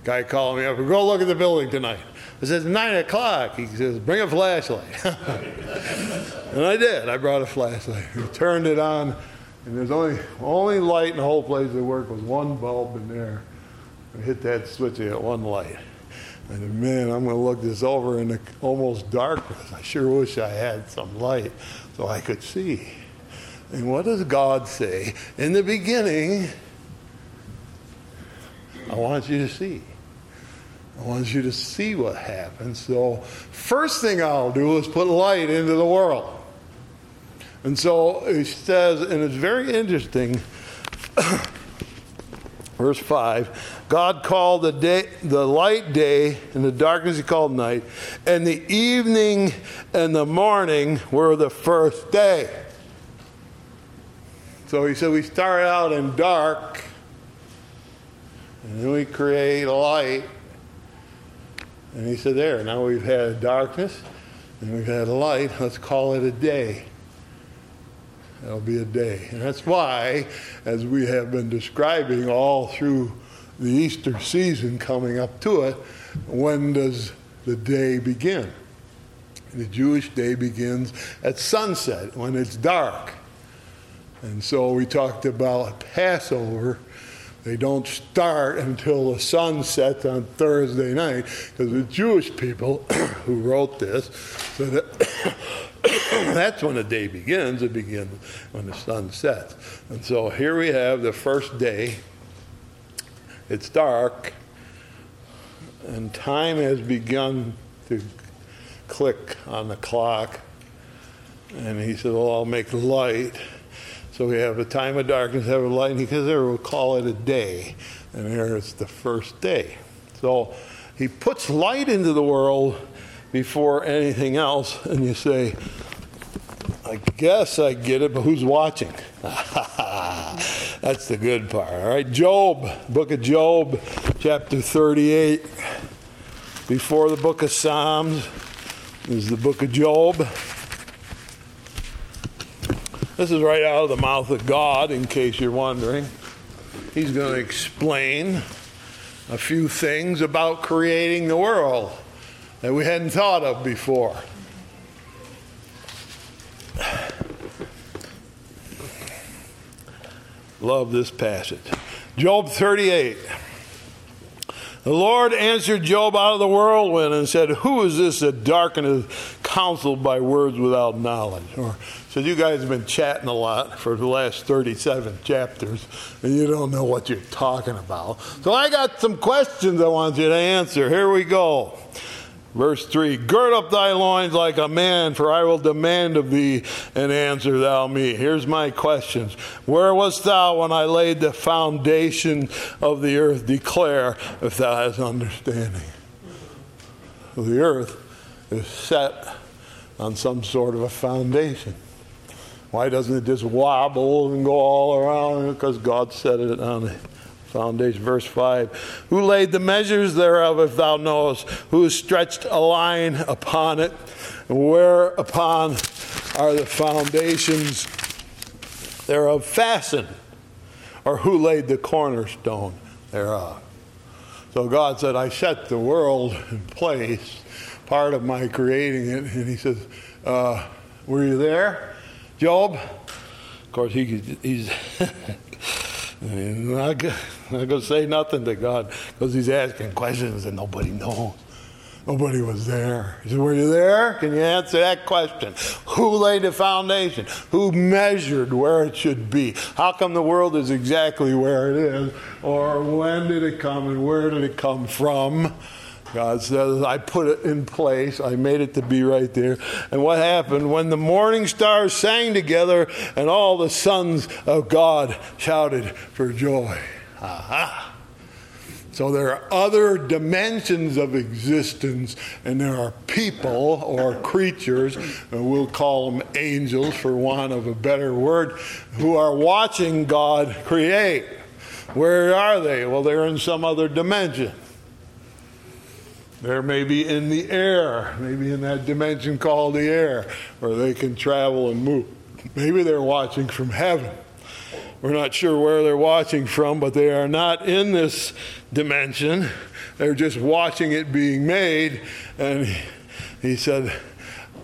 guy called me up, go look at the building tonight. I said, 9 o'clock. He says, bring a flashlight. and I did. I brought a flashlight. We turned it on, and there's only, only light in the whole place that worked was one bulb in there. I hit that switch, I got one light. I said, man, I'm going to look this over in the almost darkness. I sure wish I had some light so I could see. And what does God say? In the beginning, I want you to see. I want you to see what happens. So, first thing I'll do is put light into the world. And so it says, and it's very interesting. Verse 5 God called the, day, the light day, and the darkness he called night, and the evening and the morning were the first day. So he said, We start out in dark, and then we create light. And he said, There, now we've had darkness, and we've had light, let's call it a day. That'll be a day. And that's why, as we have been describing all through the Easter season coming up to it, when does the day begin? The Jewish day begins at sunset when it's dark. And so we talked about Passover. They don't start until the sun sets on Thursday night because the Jewish people who wrote this said that that's when the day begins. It begins when the sun sets. And so here we have the first day. It's dark, and time has begun to click on the clock. And he said, Well, I'll make light. So we have a time of darkness, have a light, and he says, There, we'll call it a day. And here it's the first day. So He puts light into the world before anything else, and you say, I guess I get it, but who's watching? That's the good part. All right, Job, book of Job, chapter 38. Before the book of Psalms is the book of Job. This is right out of the mouth of God, in case you're wondering. He's going to explain a few things about creating the world that we hadn't thought of before. Love this passage. Job 38. The Lord answered Job out of the whirlwind and said, Who is this that darkeneth counsel by words without knowledge? Or said, You guys have been chatting a lot for the last 37 chapters, and you don't know what you're talking about. So I got some questions I want you to answer. Here we go. Verse 3 Gird up thy loins like a man, for I will demand of thee, and answer thou me. Here's my questions Where wast thou when I laid the foundation of the earth? Declare if thou hast understanding. The earth is set on some sort of a foundation. Why doesn't it just wobble and go all around? Because God set it on foundation. Verse 5 Who laid the measures thereof, if thou knowest? Who stretched a line upon it? And whereupon are the foundations thereof fastened? Or who laid the cornerstone thereof? So God said, I set the world in place, part of my creating it. And He says, uh, Were you there, Job? Of course, he, he's. not, not going to say nothing to God because he's asking questions and nobody knows. Nobody was there. He said, Were you there? Can you answer that question? Who laid the foundation? Who measured where it should be? How come the world is exactly where it is? Or when did it come and where did it come from? God says, I put it in place. I made it to be right there. And what happened? When the morning stars sang together and all the sons of God shouted for joy. Aha. So there are other dimensions of existence, and there are people or creatures, and we'll call them angels for want of a better word, who are watching God create. Where are they? Well, they're in some other dimension. They're maybe in the air, maybe in that dimension called the air, where they can travel and move. Maybe they're watching from heaven. We're not sure where they're watching from, but they are not in this dimension. They're just watching it being made. And he said,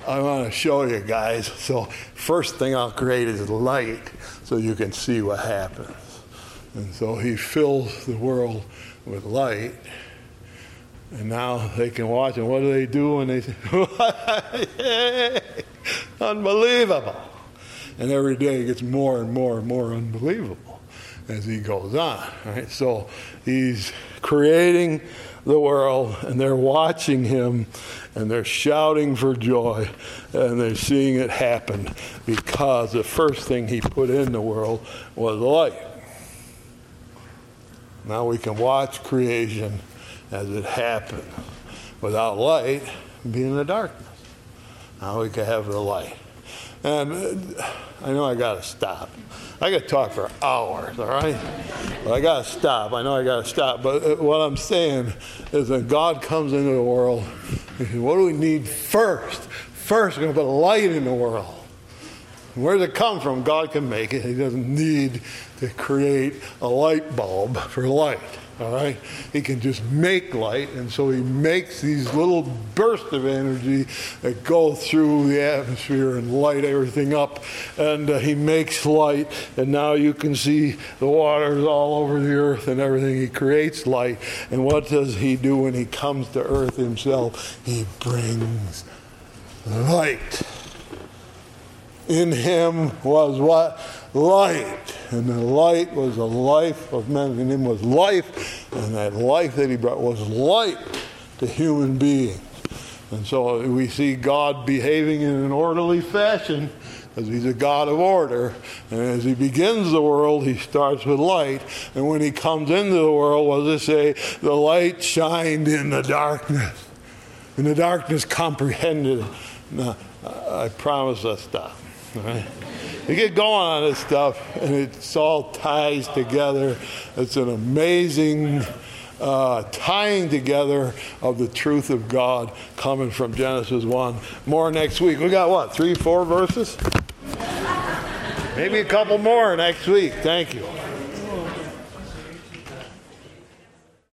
I want to show you guys. So, first thing I'll create is light so you can see what happens. And so he fills the world with light. And now they can watch, and what do they do when they say, unbelievable? And every day it gets more and more and more unbelievable as he goes on. Right? So he's creating the world, and they're watching him, and they're shouting for joy, and they're seeing it happen because the first thing he put in the world was light. Now we can watch creation as it happened. Without light, be in the darkness. Now we can have the light. And uh, I know I got to stop. I could talk for hours, all right? But I got to stop. I know I got to stop. But uh, what I'm saying is that God comes into the world. What do we need first? First, we're going to put light in the world. Where does it come from? God can make it. He doesn't need to create a light bulb for light. All right? He can just make light, and so he makes these little bursts of energy that go through the atmosphere and light everything up. And uh, he makes light, and now you can see the waters all over the earth and everything. He creates light. And what does he do when he comes to earth himself? He brings light. In him was what? Light. And the light was the life of men. In him was life. And that life that he brought was light to human beings. And so we see God behaving in an orderly fashion. because he's a God of order. And as he begins the world, he starts with light. And when he comes into the world, what does it say? The light shined in the darkness. And the darkness comprehended. Now, I promise us stuff. You get going on this stuff, and it all ties together. It's an amazing uh, tying together of the truth of God coming from Genesis 1. More next week. We got what, three, four verses? Maybe a couple more next week. Thank you.